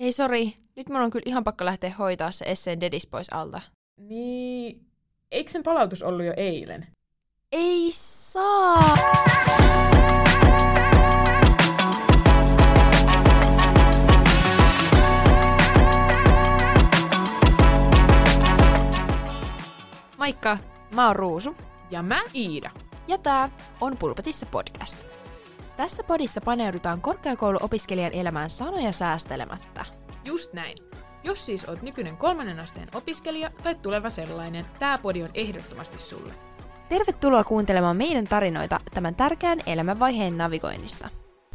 Hei sori, nyt mun on kyllä ihan pakko lähteä hoitaa se Esseen dedis pois alta. Niin, eikö sen palautus ollut jo eilen? Ei saa! Moikka, mä oon Ruusu Ja mä Iida. ja tää on Pulpetissa podcast. Tässä podissa paneudutaan korkeakouluopiskelijan elämään sanoja säästelemättä. Just näin. Jos siis oot nykyinen kolmannen asteen opiskelija tai tuleva sellainen, tää podi on ehdottomasti sulle. Tervetuloa kuuntelemaan meidän tarinoita tämän tärkeän elämänvaiheen navigoinnista.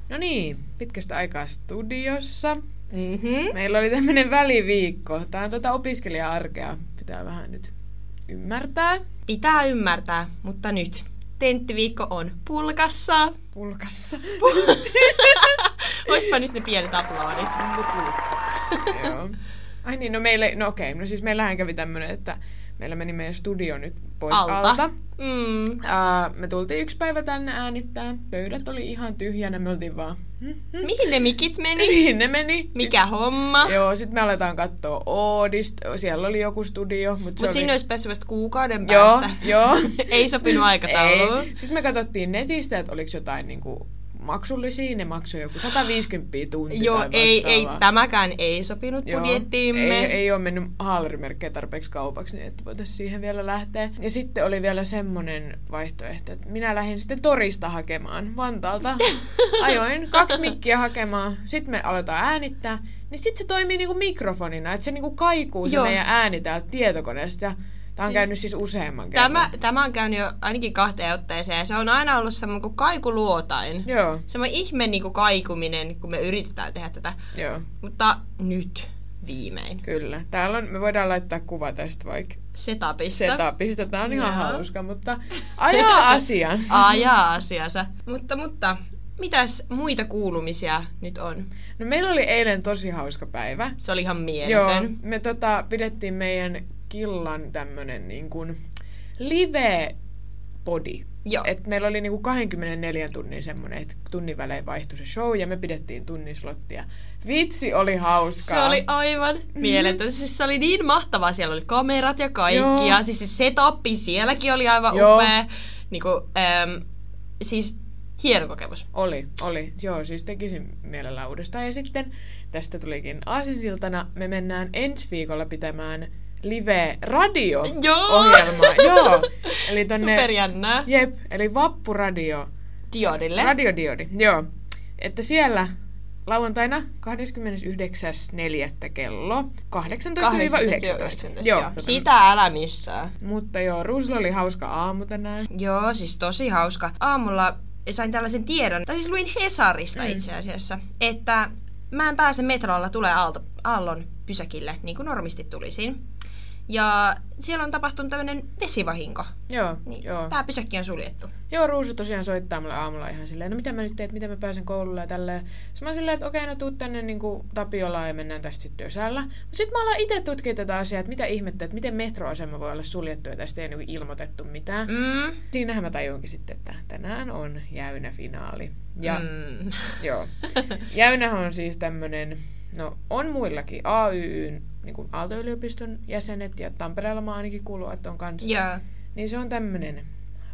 No niin, pitkästä aikaa studiossa. Mm-hmm. Meillä oli tämmönen väliviikko. Tää on tätä opiskelija-arkea. Pitää vähän nyt ymmärtää. Pitää ymmärtää, mutta nyt. Tenttiviikko on pulkassa. Pulkassa. Oispa nyt ne pienet aplodit. Joo. Ai niin, no meille, no okei, no siis meillähän kävi tämmönen, että meillä meni meidän studio nyt pois Alta. alta. Mm. Uh, me tultiin yksi päivä tänne äänittää. Pöydät oli ihan tyhjänä, me oltiin vaan, hm, hm. Mihin ne mikit meni? mihin ne meni? Mikä homma? Joo, sit me aletaan katsoa Oodista. Siellä oli joku studio, mutta Mut sinne oli... olisi päässyt vasta kuukauden Joo, päästä. joo. Ei sopinut aikatauluun. Sitten me katsottiin netistä, että oliko jotain niinku maksullisia. Ne maksoi joku 150 tuntia Joo, tai ei, ei, tämäkään ei sopinut Joo. budjettiimme. Ei, ei ole mennyt haalarimerkkejä tarpeeksi kaupaksi, niin että voitaisiin siihen vielä lähteä. Ja sitten oli vielä semmonen vaihtoehto, että minä lähdin sitten torista hakemaan Vantaalta. Ajoin kaksi mikkiä hakemaan, sitten me aletaan äänittää. Niin sitten se toimii niinku mikrofonina, että se niinku kaikuu se Joo. meidän ääni täältä tietokoneesta. Tämä on Siis käynyt siis useamman kerran. Tämä, tämä on käynyt jo ainakin kahteen otteeseen ja se on aina ollut semmoinen kuin kaikuluotain. Joo, Semmoinen ihme niin kuin kaikuminen, kun me yritetään tehdä tätä. joo, Mutta nyt viimein. kyllä. Täällä on, me voidaan laittaa kuva tästä vaikka Setupista. setupista. Tämä on ihan Joo. hauska, mutta ajaa asian. Ajaa asiansa. Mutta, mutta, mitäs muita kuulumisia nyt on? No meillä oli eilen tosi hauska päivä. Se oli ihan Joo, mieletön. me tota, pidettiin meidän killan tämmönen niin kuin live-podi. Joo. Et meillä oli niinku 24 tunnin semmonen, että tunnin välein vaihtui se show ja me pidettiin tunnin slottia. Vitsi oli hauskaa. Se oli aivan mieletön. Siis se oli niin mahtavaa. Siellä oli kamerat ja kaikki. Joo. Ja siis se setuppi sielläkin oli aivan Joo. upea. Niinku, äm, siis hieno kokemus. Oli, oli. Joo, siis tekisin mielellään uudestaan. Ja sitten tästä tulikin aasinsiltana. Me mennään ensi viikolla pitämään live-radio-ohjelmaa. Joo. Eli tonne... Superjännää. Jep, eli Vappuradio. Diodille. Radiodiodi, joo. Että siellä lauantaina 29.4. kello 18-19. 18-19. Joo. Sitä älä missään. Mutta joo, Ruusulla oli hauska aamu tänään. Joo, siis tosi hauska. Aamulla sain tällaisen tiedon, tai siis luin Hesarista Mm. itse asiassa, että mä en pääse metrolla tulee Aalto, Aallon pysäkille, niin kuin normisti tulisin. Ja siellä on tapahtunut tämmöinen vesivahinko. Joo, Niin joo. Tää pysäkki on suljettu. Joo, Ruusu tosiaan soittaa mulle aamulla ihan silleen, no mitä mä nyt teen, miten mä pääsen koululle ja tälleen. Sitten mä oon silleen, että okei, no tuu tänne niin kuin Tapiolaan ja mennään tästä sitten Dösällä. Mutta sitten mä alan itse tutkia tätä asiaa, että mitä ihmettä, että miten metroasema voi olla suljettu ja tästä ei niin ilmoitettu mitään. Mm. Siinähän mä tajunkin sitten, että tänään on jäynä finaali. Ja Mm. Joo. Jäynähän on siis tämmönen, no on muillakin, AYYn, niin kuin Aalto-yliopiston jäsenet ja Tampereella mä ainakin kuuluu, että on kanssa. Joo. Niin se on tämmönen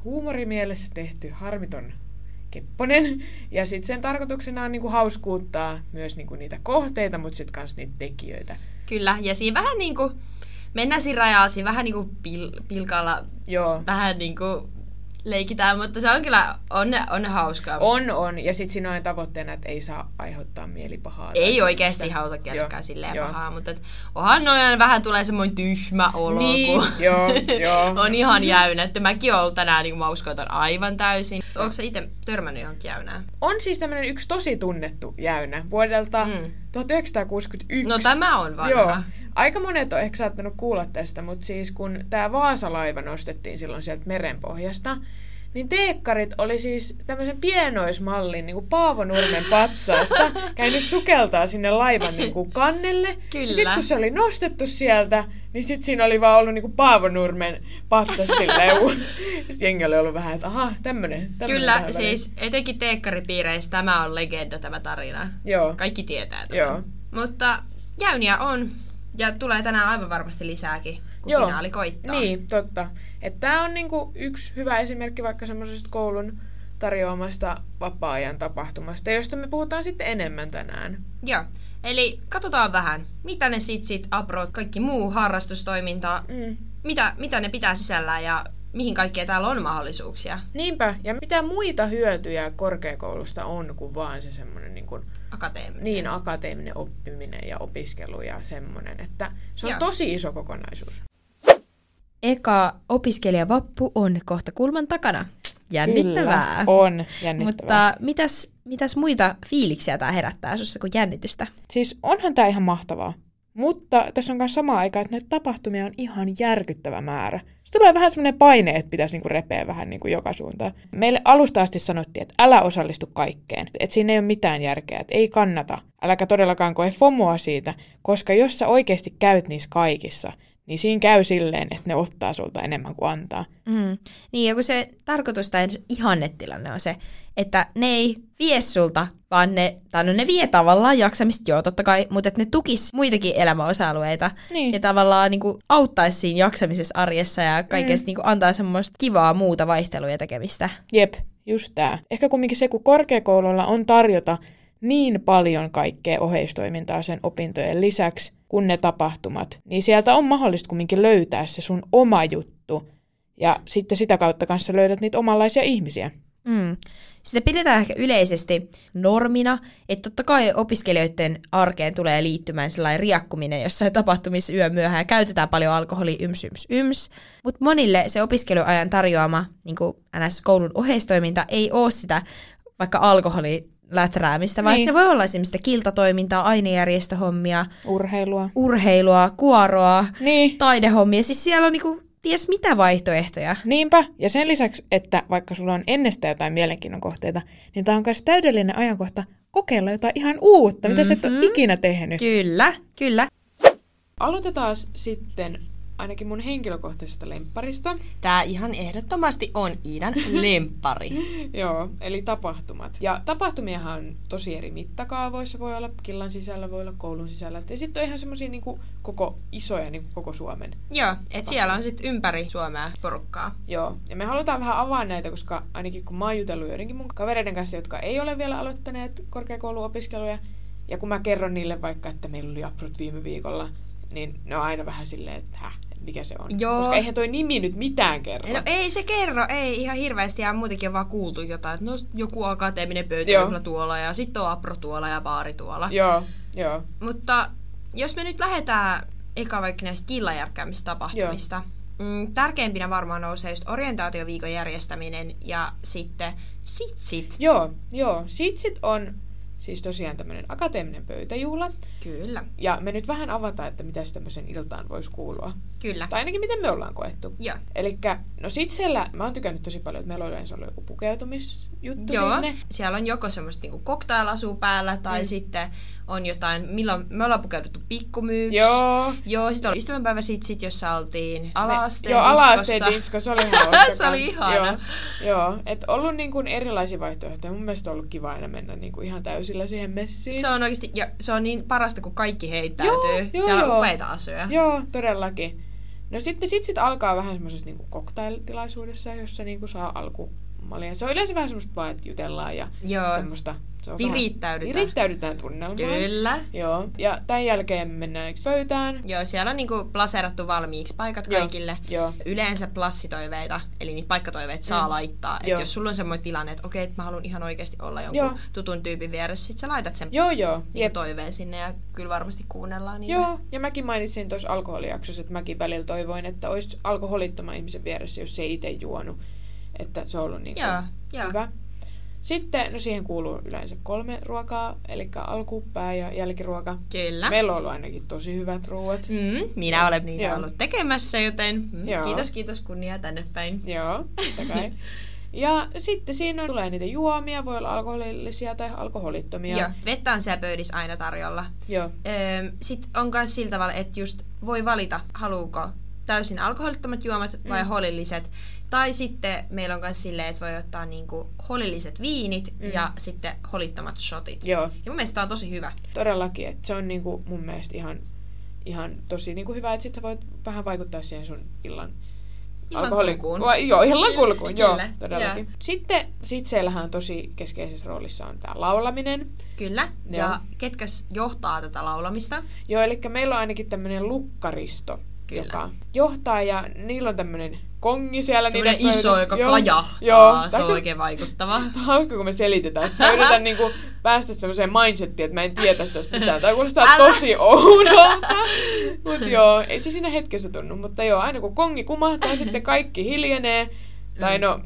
huumorimielessä tehty harmiton kepponen. Ja sitten sen tarkoituksena on niinku hauskuuttaa myös niinku niitä kohteita, mutta sitten kans niitä tekijöitä. Kyllä, ja siinä vähän niinku, mennään siinä rajaa, siinä vähän niinku pil, pilkalla, Joo. vähän niinku leikitään, mutta se on kyllä, on, on hauskaa. On, on. Ja sitten siinä on tavoitteena, että ei saa aiheuttaa mielipahaa. Ei oikeasti haluta kellekään silleen joo. pahaa, mutta et, onhan noin vähän tulee semmoinen tyhmä olo, Niin, kun joo, joo. on ihan jäynä. Että mäkin olen tänään, niin mä uskoitan aivan täysin. Onko sä itse törmännyt johonkin jäynään? On siis tämmönen yksi tosi tunnettu jäynä vuodelta mm. 1961. No tämä on vanha. Joo. Aika monet on ehkä saattanut kuulla tästä, mutta siis kun tämä Vaasalaiva nostettiin silloin sieltä merenpohjasta, niin teekkarit oli siis tämmöisen pienoismallin niin kuin Paavo Nurmen patsaasta käynyt sukeltaa sinne laivan niin kuin kannelle. Kyllä. Sitten kun se oli nostettu sieltä, niin sitten siinä oli vaan ollut niin kuin Paavo Nurmen patsas silleen. Sitten jengi oli ollut vähän, että aha, tämmönen. tämmönen Kyllä, väliin. siis etenkin teekkaripiireissä tämä on legenda tämä tarina. Joo. Kaikki tietää tämän. Joo. Mutta jäyniä on. Ja tulee tänään aivan varmasti lisääkin, kun Joo. finaali koittaa. Niin, totta. Tämä on niinku yksi hyvä esimerkki vaikka semmoisesta koulun tarjoamasta vapaa-ajan tapahtumasta, josta me puhutaan sitten enemmän tänään. Joo. Eli katsotaan vähän, mitä ne sitsit, aprot, kaikki muu harrastustoiminta, Mm. mitä, mitä ne pitää sisällään ja mihin kaikkea täällä on mahdollisuuksia. Niinpä, ja mitä muita hyötyjä korkeakoulusta on kuin vaan se semmoinen niin, kuin, Akateeminen. niin akateeminen oppiminen ja opiskelu ja semmoinen, että se on Joo. tosi iso kokonaisuus. Eka opiskelijavappu on kohta kulman takana. Jännittävää. Kyllä, on jännittävää. Mutta mitäs, mitäs muita fiiliksiä tämä herättää sussa kuin jännitystä? Siis onhan tämä ihan mahtavaa. Mutta tässä on myös sama aika, että näitä tapahtumia on ihan järkyttävä määrä. Se tulee vähän semmoinen paine, että pitäisi niinku repeä vähän niinku joka suuntaan. Meille alusta asti sanottiin, että älä osallistu kaikkeen. Että siinä ei ole mitään järkeä, että ei kannata. Äläkä todellakaan koe FOMOa siitä, koska jos sä oikeasti käyt niissä kaikissa, niin siinä käy silleen, että ne ottaa sulta enemmän kuin antaa. Mm. Niin, ja kun se tarkoitus tai ihannetilanne on se, että ne ei vie sulta, vaan ne, tai no ne vie tavallaan jaksamista, joo totta kai, mutta että ne tukis muitakin elämäosa-alueita Niin. ja tavallaan niin kuin, auttaisi siinä jaksamisessa arjessa ja kaikessa mm. niin kuin, antaa semmoista kivaa muuta vaihtelua ja tekemistä. Jep, just tää. Ehkä kumminkin se, kun korkeakoululla on tarjota niin paljon kaikkea oheistoimintaa sen opintojen lisäksi, kun ne tapahtumat, niin sieltä on mahdollista kumminkin löytää se sun oma juttu. Ja sitten sitä kautta kanssa löydät niitä omanlaisia ihmisiä. Mm. Sitä pidetään ehkä yleisesti normina, että totta kai opiskelijoiden arkeen tulee liittymään sellainen riakkuminen jossain tapahtumissa yö myöhään ja käytetään paljon alkoholia yms yms yms. Mutta monille se opiskeluajan tarjoama niin NS-koulun oheistoiminta ei ole sitä vaikka alkoholi läträämistä, vaan Niin. se voi olla esimerkiksi kiltatoimintaa, ainejärjestöhommia, Urheilua. urheilua, kuoroa, Niin. taidehommia. Siis siellä on niinku ties mitä vaihtoehtoja. Niinpä, ja sen lisäksi, että vaikka sulla on ennestään jotain mielenkiinnon kohteita, niin tämä on myös täydellinen ajankohta kokeilla jotain ihan uutta, mitä sä et ole Mhm. ikinä tehnyt. Kyllä, kyllä. Aloitetaan sitten ainakin mun henkilökohtaisesta lempparista. Tää ihan ehdottomasti on Iidan lemppari. Joo, eli tapahtumat. Ja tapahtumiahan on tosi eri mittakaavoissa. Voi olla killan sisällä, voi olla koulun sisällä. Ja sitten on ihan semmosia niinku koko isoja niinku koko Suomen. Joo, et siellä on sitten ympäri Suomea porukkaa. Joo, ja me halutaan vähän avaa näitä, koska ainakin kun mä oon jutellut joidenkin mun kavereiden kanssa, jotka ei ole vielä aloittaneet korkeakouluopiskeluja, ja kun mä kerron niille vaikka, että meillä oli aprot viime viikolla, niin ne on aina vähän silleen, että häh, mikä se on. Joo. Koska eihän toi nimi nyt mitään kerro. No ei se kerro, ei ihan hirveästi ja muutenkin on vaan kuultu jotain, että no joku akateeminen pöytäjuhla tuolla ja sitten on apro tuolla ja baari tuolla. Joo, joo. Mutta jos me nyt lähdetään eka vaikka näistä killajärkkäämistapahtumista, mm, tärkeimpinä varmaan nousee just orientaatioviikon järjestäminen ja sitten sitsit. Joo, joo. Sitsit on siis tosiaan tämmöinen akateeminen pöytäjuhla. Kyllä, Ja me nyt vähän avataan, että mitä tämmöisen iltaan voisi kuulua. kyllä. Tai ainakin miten me ollaan koettu. Joo. Eli no sit siellä, mä oon tykännyt tosi paljon, että meillä on yleensä ollut joku pukeutumisjuttu Joo, sinne. siellä on joko semmoista niinku cocktail päällä tai Mm. sitten on jotain, milloin me ollaan pukeuduttu pikkumyyksi. Joo. Joo, sitten oli ystävänpäivä sit, sit jossa oltiin ala-asteen Joo, ala-asteen disko, se oli Se oli ihana. Joo, joo. et ollut niin kuin erilaisia vaihtoehtoja. Mun mielestä on ollut kiva aina mennä niin kuin ihan täysillä siihen messiin. Se on oikeasti, ja se on niin parasta, kun kaikki heittäytyy. Joo, joo, Siellä joo. on upeita asuja. Joo, todellakin. No sitten sit, sit alkaa vähän semmoisessa niinku cocktail-tilaisuudessa, jossa niinku saa alkumalia. Se on yleensä vähän semmoista vaan, että jutellaan ja Joo. semmoista. Se on Virittäydytään. Vähän, virittäydytään tunnelmaan. Kyllä. Joo, ja tämän jälkeen mennään pöytään. Joo, siellä on niinku plaseerattu valmiiksi paikat Joo, kaikille. Joo, Yleensä plassitoiveita, eli niitä paikkatoiveita saa Mm. laittaa. Et Joo. jos sulla on semmoinen tilanne, että okei, että mä haluan ihan oikeasti olla jonkun Joo. tutun tyypin vieressä, sit sä laitat sen joo, joo. niinku Jep. toiveen sinne ja kyllä varmasti kuunnellaan niitä. Joo, ja mäkin mainitsin tuossa alkoholijaksossa, että mäkin välillä toivoin, että olisi alkoholittoman ihmisen vieressä, jos se ei itse juonut. Että se on ollut niin Joo, joo. hyvä. Sitten, no siihen kuuluu yleensä kolme ruokaa, eli alku, pää ja jälkiruoka. Kyllä. Meillä on ollut ainakin tosi hyvät ruuat. Mm, minä olen niitä Joo. ollut tekemässä, joten mm, Joo. kiitos, kiitos, kunnia tänne päin. Joo, kai. Ja sitten siinä tulee niitä juomia, voi olla alkoholillisia tai alkoholittomia. Joo, vettä on siellä pöydissä aina tarjolla. Joo. Öö, Sitten on myös sillä tavalla, että just voi valita, haluuko täysin alkoholittomat juomat vai Mm. holilliset. Tai sitten meillä on myös silleen, että voi ottaa niinku holilliset viinit Mm. ja sitten holittomat shotit. Joo, Ja mun mielestä tää on tosi hyvä. todellakin. Että se on niinku mun mielestä ihan, ihan tosi niinku hyvä, että sit sä voit vähän vaikuttaa siihen sun illan Illan alkoholin- kulkuun. Va- Joo, illan kulkuun, joo, todellakin. Sitten sitseillähän on tosi keskeisessä roolissa on tää laulaminen. Kyllä. Joo. Ja ketkäs johtaa tätä laulamista? Joo, eli meillä on ainakin tämmöinen lukkaristo, Kyllä. joka johtaa ja niillä on tämmöinen kongi siellä. Semmoinen iso, joka Joo, kajahtaa. Joo, se on oikein vaikuttava. hauska, kun me selitetään. Sitten mä yritän niinku päästä semmoiseen mindsettiin, että mä en tiedä tästä mitään. Tämä kuulostaa Älä. tosi oudolta. Mut joo, ei se siinä hetkessä tunnu. Mutta joo, aina kun kongi kumahtaa, sitten kaikki hiljenee. Tai Mm. no,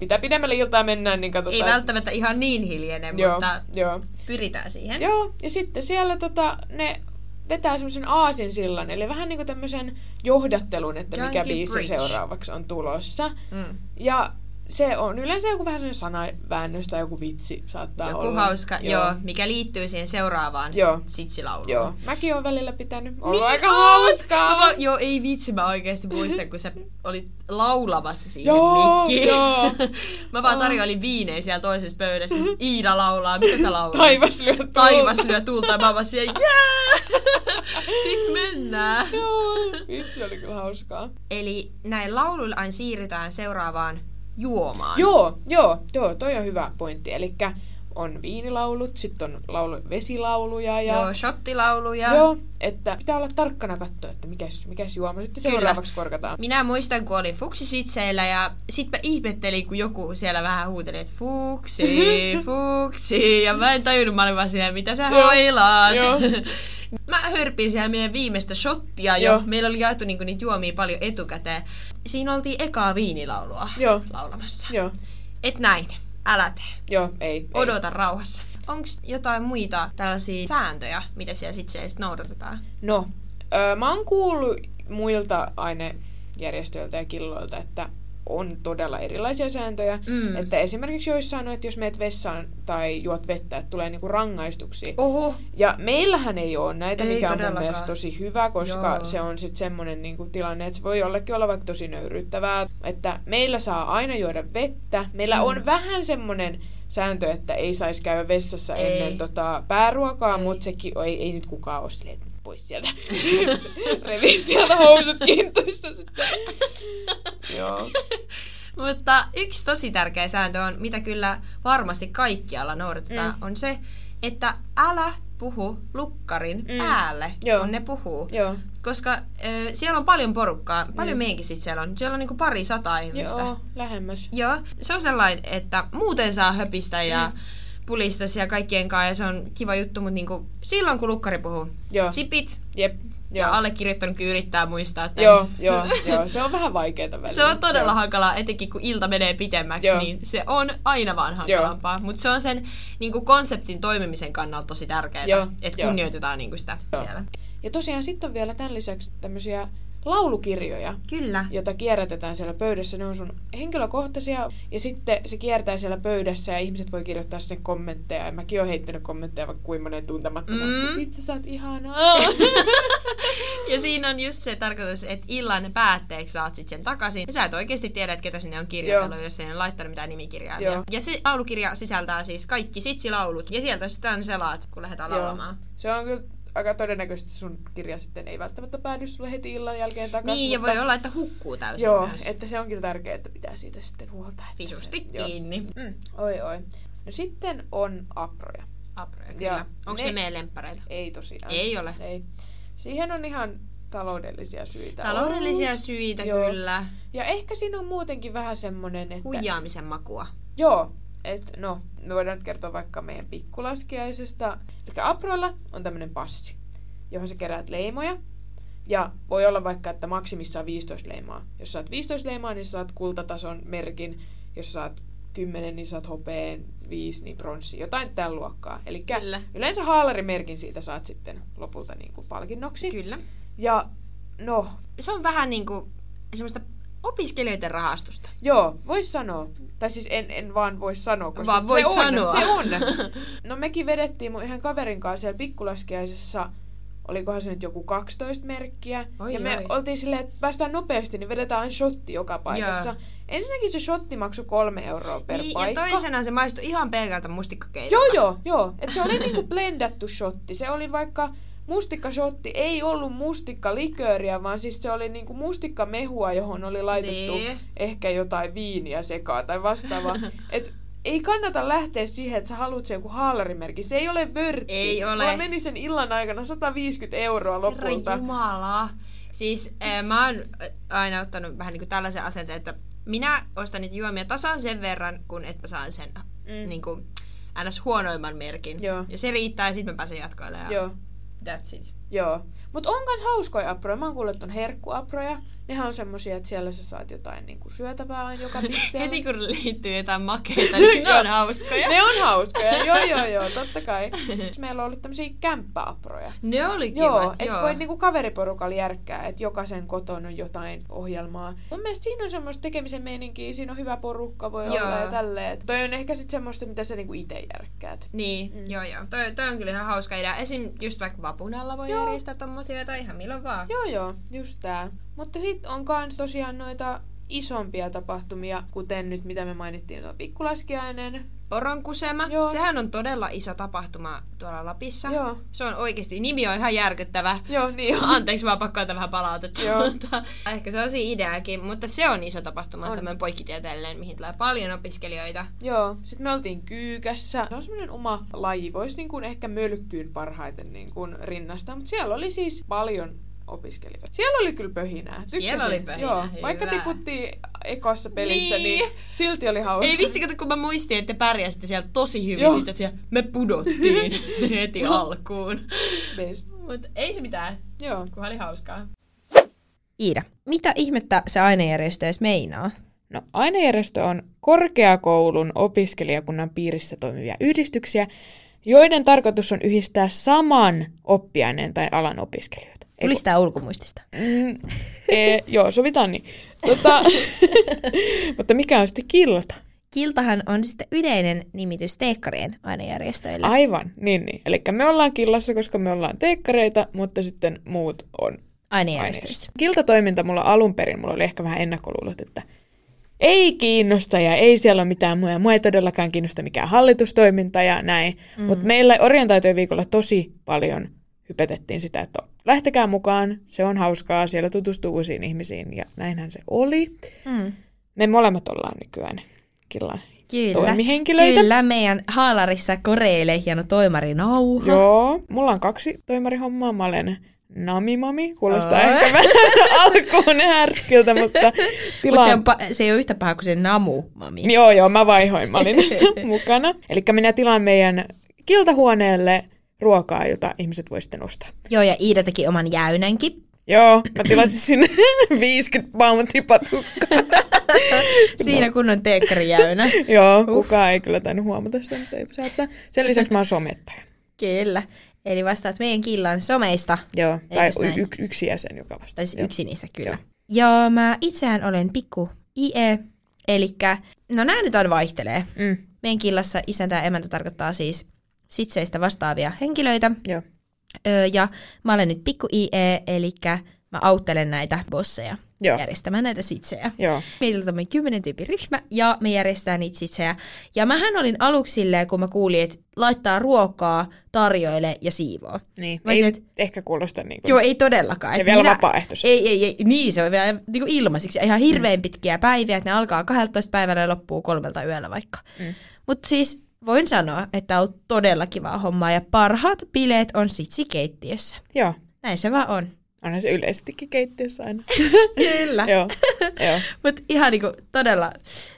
mitä pidemmälle iltaa mennään, niin katsotaan. Ei välttämättä ihan niin hiljene, Joo, mutta joo. pyritään siihen. Joo, ja sitten siellä tota, ne vetää semmoisen aasinsillan, eli vähän niinku tämmöisen johdattelun, että mikä Junkie biisi Bridge. seuraavaksi on tulossa. Mm. Ja se on yleensä joku vähän sellainen sanaväännös tai joku vitsi saattaa Joku olla. hauska, joo. joo, mikä liittyy siihen seuraavaan Joo. sitsilauluun. Joo, mäkin oon välillä pitänyt. On Niin aika oot! hauskaa. Mä joo, ei vitsi, mä oikeesti muistan, kun sä olit laulamassa siihen Joo, mikkiin. joo. mä vaan tarjoilin viinejä siellä toisessa pöydässä. Sit Iida laulaa, mitä sä laulat? Taivas lyö tulta. Taivas lyö tulta ja mä vaan siellä, jää! Sit mennään. Joo, vitsi oli kyllä hauskaa. Eli näin lauluilla aina siirrytään seuraavaan juomaan. Joo, joo, joo, toi on hyvä pointti. Eli on viinilaulut, sitten on laulu, vesilauluja ja... Joo, shottilauluja. Joo, että pitää olla tarkkana katsoa, että mikäs, mikäs juoma sitten Kyllä. seuraavaksi korkataan. Minä muistan, kun olin fuksisitseillä ja sit mä ihmettelin, kun joku siellä vähän huuteli, että fuksi, fuksi. Ja mä en tajunnut, mä olin vaan siellä, mitä sä Joo, hoilaat. joo. Mä hörpin siellä meidän viimeistä shottia jo. Joo. Meillä oli jaettu niinku niitä juomia paljon etukäteen. Siinä oltiin ekaa viinilaulua Joo. laulamassa. Joo, Et näin, älä tee. joo, ei. ei. Odota rauhassa. Onko jotain muita tällaisia sääntöjä, mitä siellä sitten noudatetaan? No, öö, mä oon kuullut muilta ainejärjestöiltä ja killoilta, että on todella erilaisia sääntöjä. Mm. Että esimerkiksi joissain on, että jos meet vessaan tai juot vettä, että tulee niinku rangaistuksia. Oho, Ja meillähän ei ole näitä, Ei mikä on mun mielestä tosi hyvä, koska Joo. se on sitten semmoinen niinku tilanne, että se voi jollekin olla vaikka tosi nöyryttävää. Että meillä saa aina juoda vettä. Meillä Mm. on vähän semmoinen sääntö, että ei saisi käydä vessassa Ei. ennen tota pääruokaa, mutta sekin ei, ei nyt kukaan ole silleen, pois sieltä. Revi sieltä housut kintuissa sitten. Joo. Mutta yksi tosi tärkeä sääntö on, mitä kyllä varmasti kaikkialla noudatetaan, Mm. on se, että älä puhu lukkarin Mm. mm. äälle, Joo. kun ne puhuu. Joo. Koska ö, siellä on paljon porukkaa, paljon Mm. meidänkin sit siellä on. Siellä on niinku pari sataa ihmistä. Joo, lähemmäs. Joo, se on sellainen, että muuten saa höpistä ja Mm. Pulistas ja kaikkien kanssa ja se on kiva juttu, mutta niinku, silloin kun lukkari puhuu, Joo. chipit Jep. ja Joo. allekirjoittanut kyllä yrittää muistaa, että Joo, joo, joo, se on vähän vaikeaa välillä. Se on todella Joo. hankalaa, etenkin kun ilta menee pitemmäksi, Joo. niin se on aina vaan hankalampaa. Mutta se on sen niin kuin konseptin toimimisen kannalta tosi tärkeää, että kunnioitetaan niin kuin sitä Joo. siellä. Ja tosiaan sitten on vielä tämän lisäksi tämmöisiä laulukirjoja, Kyllä. jota kierrätetään siellä pöydässä. Ne on sun henkilökohtaisia ja sitten se kiertää siellä pöydässä ja ihmiset voi kirjoittaa sinne kommentteja. Ja mäkin oon heittänyt kommentteja vaikka kuinka monen tuntemattomaan. Mm. Itse sä oot ihanaa. Ja siinä on just se tarkoitus, että illan päätteeksi saat sit sen takaisin. Ja sä et oikeasti tiedä, että ketä sinne on kirjoitellut, Joo. jos ei ole laittanut mitään nimikirjaa. Joo. Ja se laulukirja sisältää siis kaikki sitsilaulut. Ja sieltä sitten selaat, kun lähdetään Joo. laulamaan. Se on kyllä aika todennäköisesti sun kirja sitten ei välttämättä päädy sulle heti illan jälkeen takaisin. Niin, ja mutta- voi olla, että hukkuu täysin Joo, myös. että se on kyllä tärkeää, että pitää siitä sitten huolta. Visusti se, joo. kiinni. Mm. Oi oi. No sitten on aproja. Aproja, Ja kyllä. Onko ne, ne- meidän lemppareita? Ei tosiaan. Ei ole. Ei. Siihen on ihan taloudellisia syitä. Taloudellisia ollut. syitä Joo. kyllä. Ja ehkä siinä on muutenkin vähän semmonen, että... Huijaamisen makua. Joo, että no, me voidaan nyt kertoa vaikka meidän pikkulaskiaisesta. Eli Aproilla on tämmönen passi, johon sä keräät leimoja. Ja voi olla vaikka, että maksimissaan 15 leimaa. Jos saat 15 leimaa, niin saat kultatason merkin. Jos saat 10, niin saat hopeen, 5, niin pronssi. Jotain tämän luokkaa. Eli Kyllä. yleensä haalarimerkin siitä saat sitten lopulta niin kuin palkinnoksi. Kyllä. Ja no, Se on vähän niinku semmoista opiskelijoiden rahastusta. Joo, vois sanoa. Tai siis en, en vaan voi sanoa, koska Vaan voit se on, sanoa. se on. No mekin vedettiin mun ihan kaverin kanssa siellä pikkulaskiaisessa olikohan se nyt joku 12 merkkiä. Oi, ja me oi. oltiin silleen, että päästään nopeasti, niin vedetään aina shotti joka paikassa. Joo. Ensinnäkin se shotti maksoi kolme euroa per niin, paikka. ja toisena se maistui ihan pelkältä mustikkakeitolta. Joo, joo, joo. Et se oli niinku blendattu shotti. Se oli vaikka mustikkashotti, ei ollut mustikkalikööriä, vaan siis se oli niinku mustikkamehua, johon oli laitettu Niin. ehkä jotain viiniä sekaa tai vastaavaa. Et ei kannata lähteä siihen, että sä haluat sen joku haalarimerkin. Se ei ole vörtti. Ei ole. Mulla meni sen illan aikana 150 euroa lopulta. Herra Jumala. Siis äh, mä oon aina ottanut vähän niin kuin tällaisen asenteen, että minä ostan niitä juomia tasan sen verran, kun että mä saan sen mm. niin kuin, ns. huonoimman merkin. Joo. Ja se riittää ja sitten mä pääsen jatkoille. Ja Joo, That's it. joo. Mutta on kans hauskoja aproja. Mä oon kuullut, että on herkkuaproja. Nehän on semmosia, että siellä sä saat jotain niinku syötävää aina joka pisteellä. Heti kun liittyy jotain makeita, niin ne on hauskoja. Ne on hauskoja, joo joo joo, totta kai. Meillä on ollut tämmöisiä kämppäaproja. ne oli Joo, kivat, että joo. voit niinku kaveriporukalla järkkää, että jokaisen kotona on jotain ohjelmaa. Mun mielestä siinä on semmoista tekemisen meininkiä, siinä on hyvä porukka, voi Joo. olla ja tälleen. Et Toi on ehkä sit semmoista, mitä sä niinku ite järkkäät. Niin, mm. joo joo. Toi, toi on kyllä ihan hauska idea. Esim. just vaikka vapun alla voi Joo. järjestää tommosia tai ihan milloin vaan. Joo joo, just tää. Mutta sit on kans tosiaan noita isompia tapahtumia, kuten nyt mitä me mainittiin, tuo pikkulaskiainen. Poronkusema, Joo. sehän on todella iso tapahtuma tuolla Lapissa. Joo. Se on oikeasti, nimi on ihan järkyttävä. Joo, niin on. Anteeksi, vaan pakko vähän palautetta. Joo. Mutta ehkä se on siinä ideakin, mutta se on iso tapahtuma, On. tämmöinen poikkitieteellinen, mihin tulee paljon opiskelijoita. Joo, sitten me oltiin kyykässä. Se on semmoinen oma laji, voisi niin kuin ehkä mölkkyyn parhaiten niin kuin rinnastaa, mutta siellä oli siis paljon opiskelijoita. Siellä oli kyllä pöhinää. Siellä oli pöhinää, Joo, hyvä. vaikka tiputtiin ekossa pelissä, niin, Niin. silti oli hauska. Ei vitsi, kun mä muistin, että te pärjäsitte siellä tosi hyvin, Joo. sitten siellä me pudottiin heti alkuun. Best. Mutta ei se mitään, Joo. kunhan oli hauskaa. Iida, mitä ihmettä se ainejärjestö edes meinaa? No, ainejärjestö on korkeakoulun opiskelijakunnan piirissä toimivia yhdistyksiä, joiden tarkoitus on yhdistää saman oppiaineen tai alan opiskelijoita. Ei Tulis tää ulkomuistista? Mm, e, joo, sovitaan niin. Tota, mutta mikä on sitten kilta? Kiltahan on sitten yleinen nimitys teekkarien ainejärjestöille. Aivan, niin niin. Eli me ollaan killassa, koska me ollaan teekkareita, mutta sitten muut on Ainejärjestöissä. Kiltatoiminta mulla alun perin, mulla oli ehkä vähän ennakkoluulot, että ei kiinnosta ja ei siellä ole mitään muuta. Mua ei todellakaan kiinnosta mikään hallitustoiminta ja näin. Mm. Mutta meillä orientaatioviikolla viikolla tosi paljon hypetettiin sitä, että lähtekää mukaan, se on hauskaa, siellä tutustuu uusiin ihmisiin ja näinhän se oli. Mm. Me molemmat ollaan nykyään killan Kyllä. toimihenkilöitä. Kyllä, meidän haalarissa koreilee hieno toimari Nauha. Joo, mulla on kaksi toimarihommaa. Mä olen namimami, kuulostaa Oi. ehkä vähän alkuun härskiltä, mutta tila... Mutta se, on pa- se ei ole yhtä paha kuin se namu, mami. Joo, joo, mä vaihoin, mä olin mukana. Eli minä tilaan meidän kiltahuoneelle ruokaa, jota ihmiset voi sitten ostaa. Joo, ja Iida teki oman jäynänkin. Joo, mä tilasin sinne 50 pountia patukkaa. Siinä kunnon teekkarijäynä. Joo, kukaan ei kyllä tainnut huomata sitä, mutta ei saattaa. Sen lisäksi mä oon somettaja. Kyllä. Eli vastaat meidän killan someista. Joo, tai y- y- yksi jäsen, joka vastaa. Tai siis Joo. yksi niistä kyllä. Joo. Ja mä itseään olen pikku IE, eli no nämä nyt aina vaihtelee. Mm, Meidän killassa isäntä ja emäntä tarkoittaa siis sitseistä vastaavia henkilöitä. joo. Öö, ja mä olen nyt pikku IE, eli mä auttelen näitä bosseja Joo. järjestämään näitä sitsejä. Joo. Meillä on tämmöinen kymmenen tyypin ryhmä ja me järjestetään niitä sitsejä. Ja mähän olin aluksi silleen, kun mä kuulin, että laittaa ruokaa, tarjoile ja siivoo. Niin, Mä ei että- ehkä kuulosta niin kuin... Joo, ei todellakaan. Ja vielä vapaaehtoisesti. Ei, ei, ei, niin se on vielä niin kuin ilmaisiksi. Ihan hirveän pitkiä päiviä, että ne alkaa 12 päivällä ja loppuu kolmelta yöllä vaikka. Mm. Mutta siis voin sanoa, että on todella kivaa hommaa ja parhaat bileet on sitsikeittiössä. Joo. Näin se vaan on. Onhan se yleisestikin keittiössä aina. Kyllä. Joo. Joo. Mutta ihan niinku todella,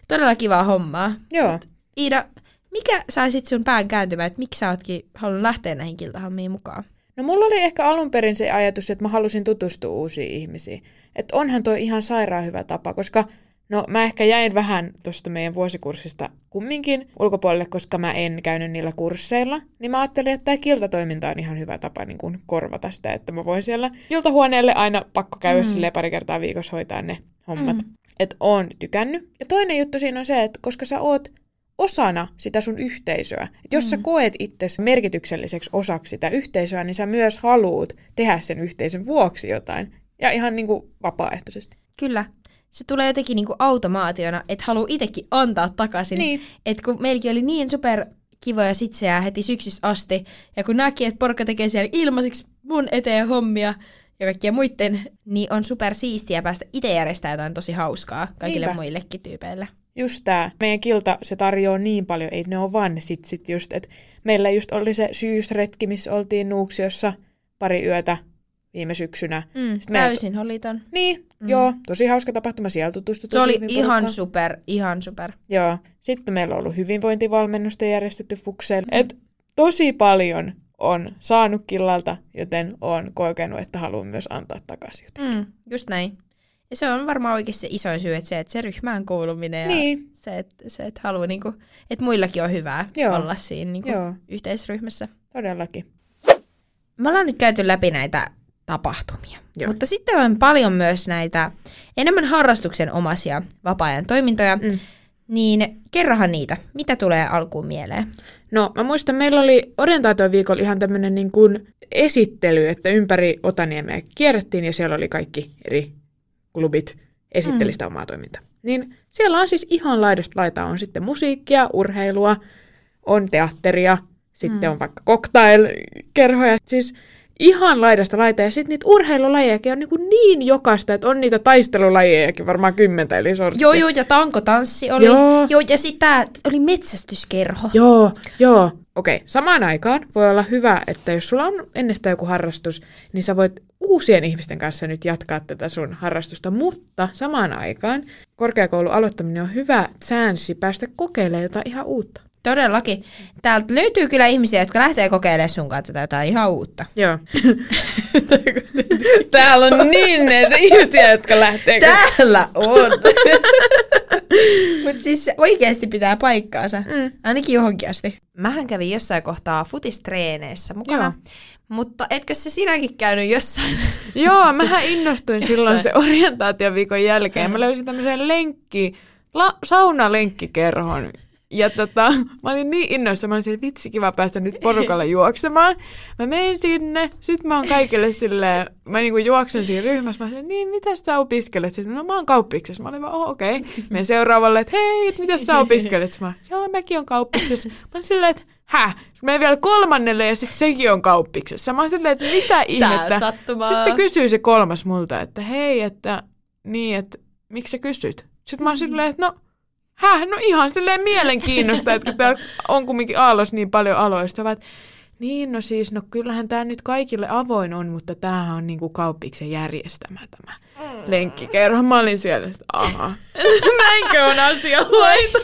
todella kivaa hommaa. Joo. Iida, mikä sai sit sun pään kääntymään, että miksi sä ootkin halunnut lähteä näihin kiltahommiin mukaan? No mulla oli ehkä alun perin se ajatus, että mä halusin tutustua uusiin ihmisiin. Että onhan toi ihan sairaan hyvä tapa, koska no mä ehkä jäin vähän tuosta meidän vuosikurssista kumminkin ulkopuolelle, koska mä en käynyt niillä kursseilla. Niin mä ajattelin, että tämä kiltatoiminta on ihan hyvä tapa niin kuin korvata sitä, että mä voin siellä kiltahuoneelle aina pakko käydä mm. silleen pari kertaa viikossa hoitaa ne hommat. Mm. Että oon tykännyt. Ja toinen juttu siinä on se, että koska sä oot osana sitä sun yhteisöä. Et jos mm. sä koet itsesi merkitykselliseksi osaksi sitä yhteisöä, niin sä myös haluut tehdä sen yhteisön vuoksi jotain. Ja ihan niin kuin vapaaehtoisesti. Kyllä. Se tulee jotenkin niin kuin automaationa, että haluaa itsekin antaa takaisin. Niin. Että kun meilläkin oli niin super kivoja sitsejä heti syksystä asti, ja kun näki, että porukka tekee siellä ilmaiseksi mun eteen hommia ja kaikkien muiden, niin on super siistiä päästä itse järjestämään jotain tosi hauskaa kaikille Niinpä. muillekin tyypeille. Just tää. Meidän kilta, se tarjoaa niin paljon, ei ne ole vaan sit, sit just, että meillä just oli se syysretki, missä oltiin Nuuksiossa pari yötä viime syksynä. Mm, Sitten täysin holiton. Niin, mm. joo, tosi hauska tapahtuma, siellä tutustui Se oli ihan porukkaan. super, ihan super. Joo, sitten meillä on ollut hyvinvointivalmennusta järjestetty Fukseen. Et tosi paljon on saanut killalta, joten on kokenut, että haluan myös antaa takaisin jotain. Mm, just näin. Ja se on varmaan oikeasti se isoin syy, että se, että se ryhmään kuuluminen ja Niin. se, että, se, että haluaa, niinku, että muillakin on hyvää Joo. olla siinä niinku, Joo. yhteisryhmässä. Todellakin. Me ollaan nyt käyty läpi näitä tapahtumia, Joo. mutta sitten on paljon myös näitä enemmän harrastuksen omaisia vapaa-ajan toimintoja, Mm. niin kerrohan niitä. Mitä tulee alkuun mieleen? No, mä muistan, meillä oli orientaatioviikolla ihan tämmöinen niin kuin esittely, että ympäri Otaniemeä kierrettiin ja siellä oli kaikki eri klubit esitteli sitä omaa toimintaa. Niin siellä on siis ihan laidasta laitaa on sitten musiikkia, urheilua, on teatteria, sitten Mm. on vaikka cocktail-kerhoja. Siis ihan laidasta laitaa. Ja sitten niitä urheilulajejakin on niin, niin jokaista, että on niitä taistelulajejakin varmaan kymmentä eli sorttia. Joo, joo, ja tankotanssi oli. Joo. joo ja sitten tää oli metsästyskerho. Joo, joo. Okei, samaan aikaan voi olla hyvä, että jos sulla on ennestään joku harrastus, niin sä voit uusien ihmisten kanssa nyt jatkaa tätä sun harrastusta, mutta samaan aikaan korkeakoulun aloittaminen on hyvä chanssi päästä kokeilemaan jotain ihan uutta. Todellakin. Täältä löytyy kyllä ihmisiä, jotka lähtee kokeilemaan sun kanssa tätä jotain ihan uutta. Joo. Täällä on niin näitä ihmisiä, jotka lähtee Täällä on! Mutta siis oikeasti pitää paikkaansa. Mm. Ainakin johonkin asti. Mähän kävin jossain kohtaa futistreeneissä mukana. Joo. Mutta etkö se sinäkin käynyt jossain? Joo, mähän innostuin silloin se orientaatioviikon jälkeen. Mä löysin tämmöisen lenkki, la, saunalenkkikerhon. Ja tota, mä olin niin innoissa, mä olin että vitsi kiva päästä nyt porukalla juoksemaan. Mä menin sinne, sit mä oon kaikille silleen, mä niinku juoksen siinä ryhmässä, mä olin, niin mitä sä opiskelet? Sitten no mä oon kauppiksessa. Mä olin vaan, oh, okei. Okay. Menen seuraavalle, että hei, et mitä sä opiskelet? Sitten mä, joo, mäkin oon kauppiksessa. Mä olin silleen, että häh? Sitten menen vielä kolmannelle ja sitten sekin on kauppiksessa. Mä olin silleen, että mitä ihmettä? Sitten se kysyy se kolmas multa, että hei, että niin, että miksi sä kysyt? Sitten mä oon silleen, että no, häh, no ihan silleen mielenkiinnosta, että kun täällä on kumminkin aallos niin paljon aloista, vaan että niin, no siis, no kyllähän tämä nyt kaikille avoin on, mutta tämähän on niinku kauppiksen järjestämä tämä lenkkikerho. Mä olin siellä, että aha, näinkö on asia hoito?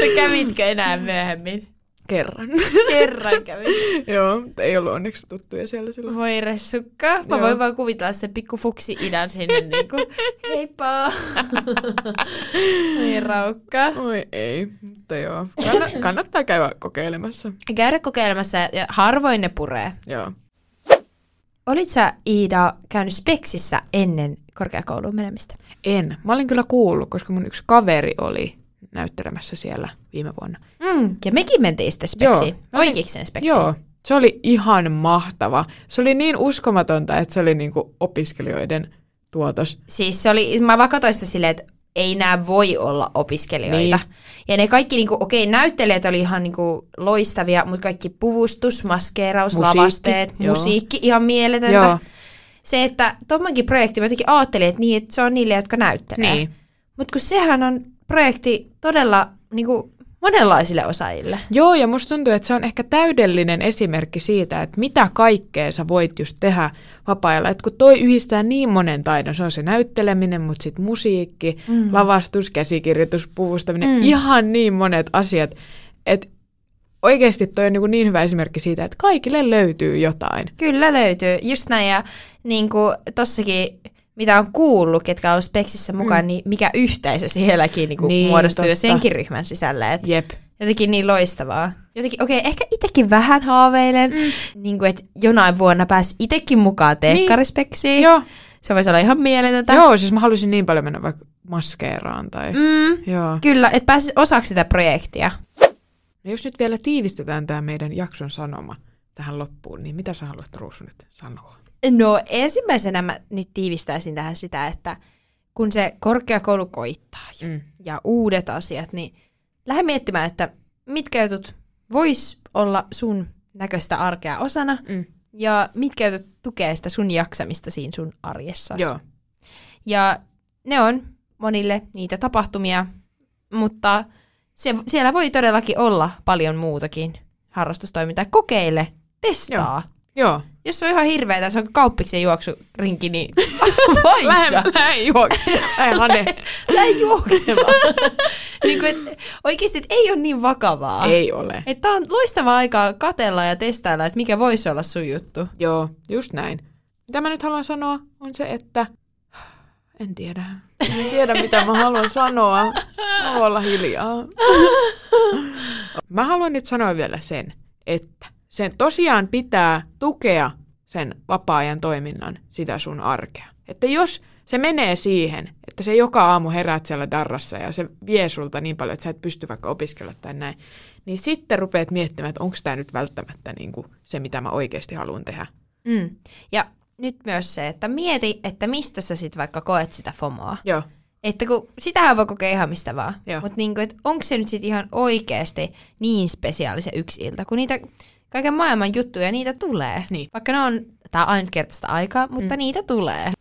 Sä kävitkö enää myöhemmin? Kerran. Kerran kävin. Joo, mutta ei ollut onneksi tuttuja siellä silloin. Voi ressukka. Mä Joo. voin vaan kuvitella sen pikku fuksi idän sinne niinku. Heippa. Voi raukka. Oi ei, mutta joo. Kann- kannattaa käydä kokeilemassa. Käydä kokeilemassa ja harvoin ne puree. Joo. Olit sä, Iida, käynyt Speksissä ennen korkeakouluun menemistä? En. Mä olin kyllä kuullut, koska mun yksi kaveri oli näyttelemässä siellä viime vuonna. Mm, ja mekin mentiin sitten Speksiin. Joo. Mä olin- Oikeikseen Speksiin. Joo, se oli ihan mahtava. Se oli niin uskomatonta, että se oli niinku opiskelijoiden tuotos. Siis se oli, mä vaan katsoin sitä silleen, että ei nämä voi olla opiskelijoita. Niin. Ja ne kaikki, niinku, okei, näyttelijät oli ihan niinku, loistavia, mutta kaikki puvustus, maskeeraus, Musiikki, lavasteet, joo. musiikki, ihan mieletöntä. Joo. Se, että tuommoinkin projekti, mä jotenkin ajattelin, että, niin, että se on niille, jotka näyttelee. Niin. Mutta kun sehän on projekti todella niinku, monenlaisille osaajille. Joo, ja musta tuntuu, että se on ehkä täydellinen esimerkki siitä, että mitä kaikkea sä voit just tehdä vapaa-ajalla. Että kun toi yhdistää niin monen taidon, se on se näytteleminen, mutta sitten musiikki, mm. lavastus, käsikirjoitus, puvustaminen, mm. ihan niin monet asiat. Että oikeasti toi on niin, niin hyvä esimerkki siitä, että kaikille löytyy jotain. Kyllä löytyy, just näin. Ja niin kuin tossakin, mitä on kuullut, ketkä on ollut Speksissä mukaan, mm. niin mikä yhteisö sielläkin niin Niin, muodostuu jo totta. senkin ryhmän sisällä. Et Jep. jotenkin niin loistavaa. Jotenkin, okei, okay, ehkä itsekin vähän haaveilen, mm. niin kuin, että jonain vuonna pääsi itsekin mukaan teekkarispeksiin. Joo. Se voisi olla ihan mieletöntä. Joo, siis mä haluaisin niin paljon mennä vaikka maskeeraan tai... Mm, Joo. kyllä, että pääsis osaksi sitä projektia. No jos nyt vielä tiivistetään tämä meidän jakson sanoma tähän loppuun, niin mitä sä haluat Ruusu nyt sanoa? No ensimmäisenä mä nyt tiivistäisin tähän sitä, että kun se korkeakoulu koittaa ja, Mm. ja uudet asiat, niin lähde miettimään, että mitkä jutut vois olla sun näköistä arkea osana Mm. ja mitkä jutut tukee sitä sun jaksamista siinä sun arjessa. Joo. Ja ne on monille niitä tapahtumia, mutta se, siellä voi todellakin olla paljon muutakin harrastustoimintaa. Kokeile, testaa. Joo. Jos se on ihan hirveetä, se on kauppiksen juoksurinki, niin vaihda. Lähde, lähde juok. Lähde Hane. Lähde juoksemaan. niin kuin, et, oikeasti, et ei ole niin vakavaa. Ei ole. Että on loistava aikaa katella ja testailla, että mikä voisi olla sun juttu. Joo, just näin. Mitä mä nyt haluan sanoa on se, että en tiedä. En tiedä, mitä mä haluan sanoa. Mä voin olla hiljaa. Mä haluan nyt sanoa vielä sen, että sen tosiaan pitää tukea sen vapaa-ajan toiminnan sitä sun arkea. Että jos se menee siihen, että se joka aamu heräät siellä darrassa ja se vie sulta niin paljon, että sä et pysty vaikka opiskella tai näin, niin sitten rupeat miettimään, että onko tämä nyt välttämättä niin kuin se, mitä mä oikeasti haluan tehdä. Mm. Ja nyt myös se, että mieti, että mistä sä sit vaikka koet sitä FOMOa. Joo, Että kun sitähän voi kokea ihan mistä vaan. Mutta niinku, onko se nyt sitten ihan oikeasti niin spesiaali se yksi ilta, kun niitä kaiken maailman juttuja, niitä tulee. Niin. Vaikka ne on tää ainutkertaista aikaa, mutta mm. niitä tulee.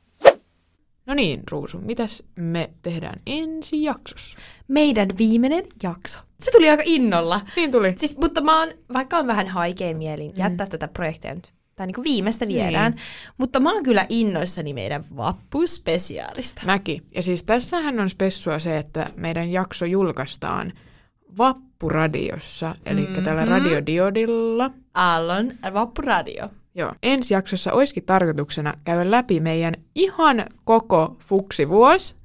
No niin, Ruusu, mitäs me tehdään ensi jaksossa? Meidän viimeinen jakso. Se tuli aika innolla. Niin tuli. Siis, mutta mä oon, vaikka on vähän haikeen mielin jättää tätä projektia nyt, tai niinku viimeistä viedään, niin. mutta mä oon kyllä innoissani meidän vappuspesiaalista. Mäkin. Ja siis tässähän on spessua se, että meidän jakso julkaistaan Vappuradiossa, eli mm-hmm. tällä radiodiodilla. Aallon Vappuradio. Joo. Ensi jaksossa olisikin tarkoituksena käydä läpi meidän ihan koko fuksivuos,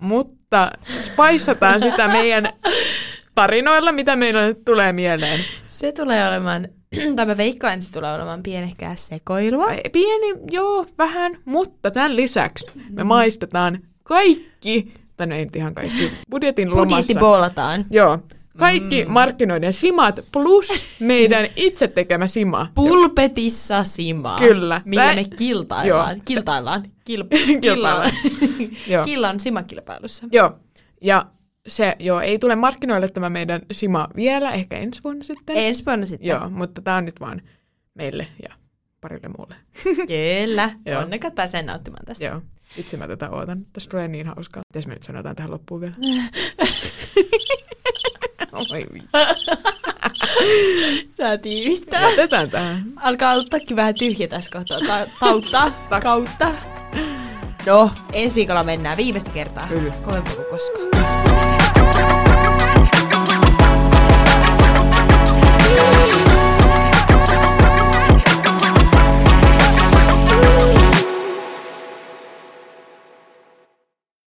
mutta spaissataan sitä meidän tarinoilla, mitä meillä nyt tulee mieleen. Se tulee olemaan, tai mä veikkaan, että se tulee olemaan pienehkää sekoilua. Pieni, joo, vähän, mutta tämän lisäksi me maistetaan kaikki, tai no ei nyt ihan kaikki, budjetin lomassa. Budjetti boolataan. Joo, kaikki mm. markkinoiden simat plus meidän itse tekemä sima. Pulpetissa simaa. Kyllä. Millä Tää- me kiltaillaan. Joo. Kiltaillaan. Kil... Kilpaillaan. Joo. Killan simakilpailussa. Joo, ja se joo, ei tule markkinoille tämä meidän sima vielä, ehkä ensi vuonna sitten. Ensi vuonna sitten. Joo, mutta tämä on nyt vaan meille ja parille muulle. Kyllä. Joo. Onnekat pääsee nauttimaan tästä. Joo, itse mä tätä ootan. Tästä tulee niin hauskaa. Mitäs me nyt sanotaan tähän loppuun vielä? Oi. Saa tiivistää. Jätetään tähän. Alkaa ottaakin vähän tyhjä tässä kohtaa. Ta- tautta. kautta. No, ensi viikolla mennään viimeistä kertaa. Kyllä. Kovempaa kuin koskaan.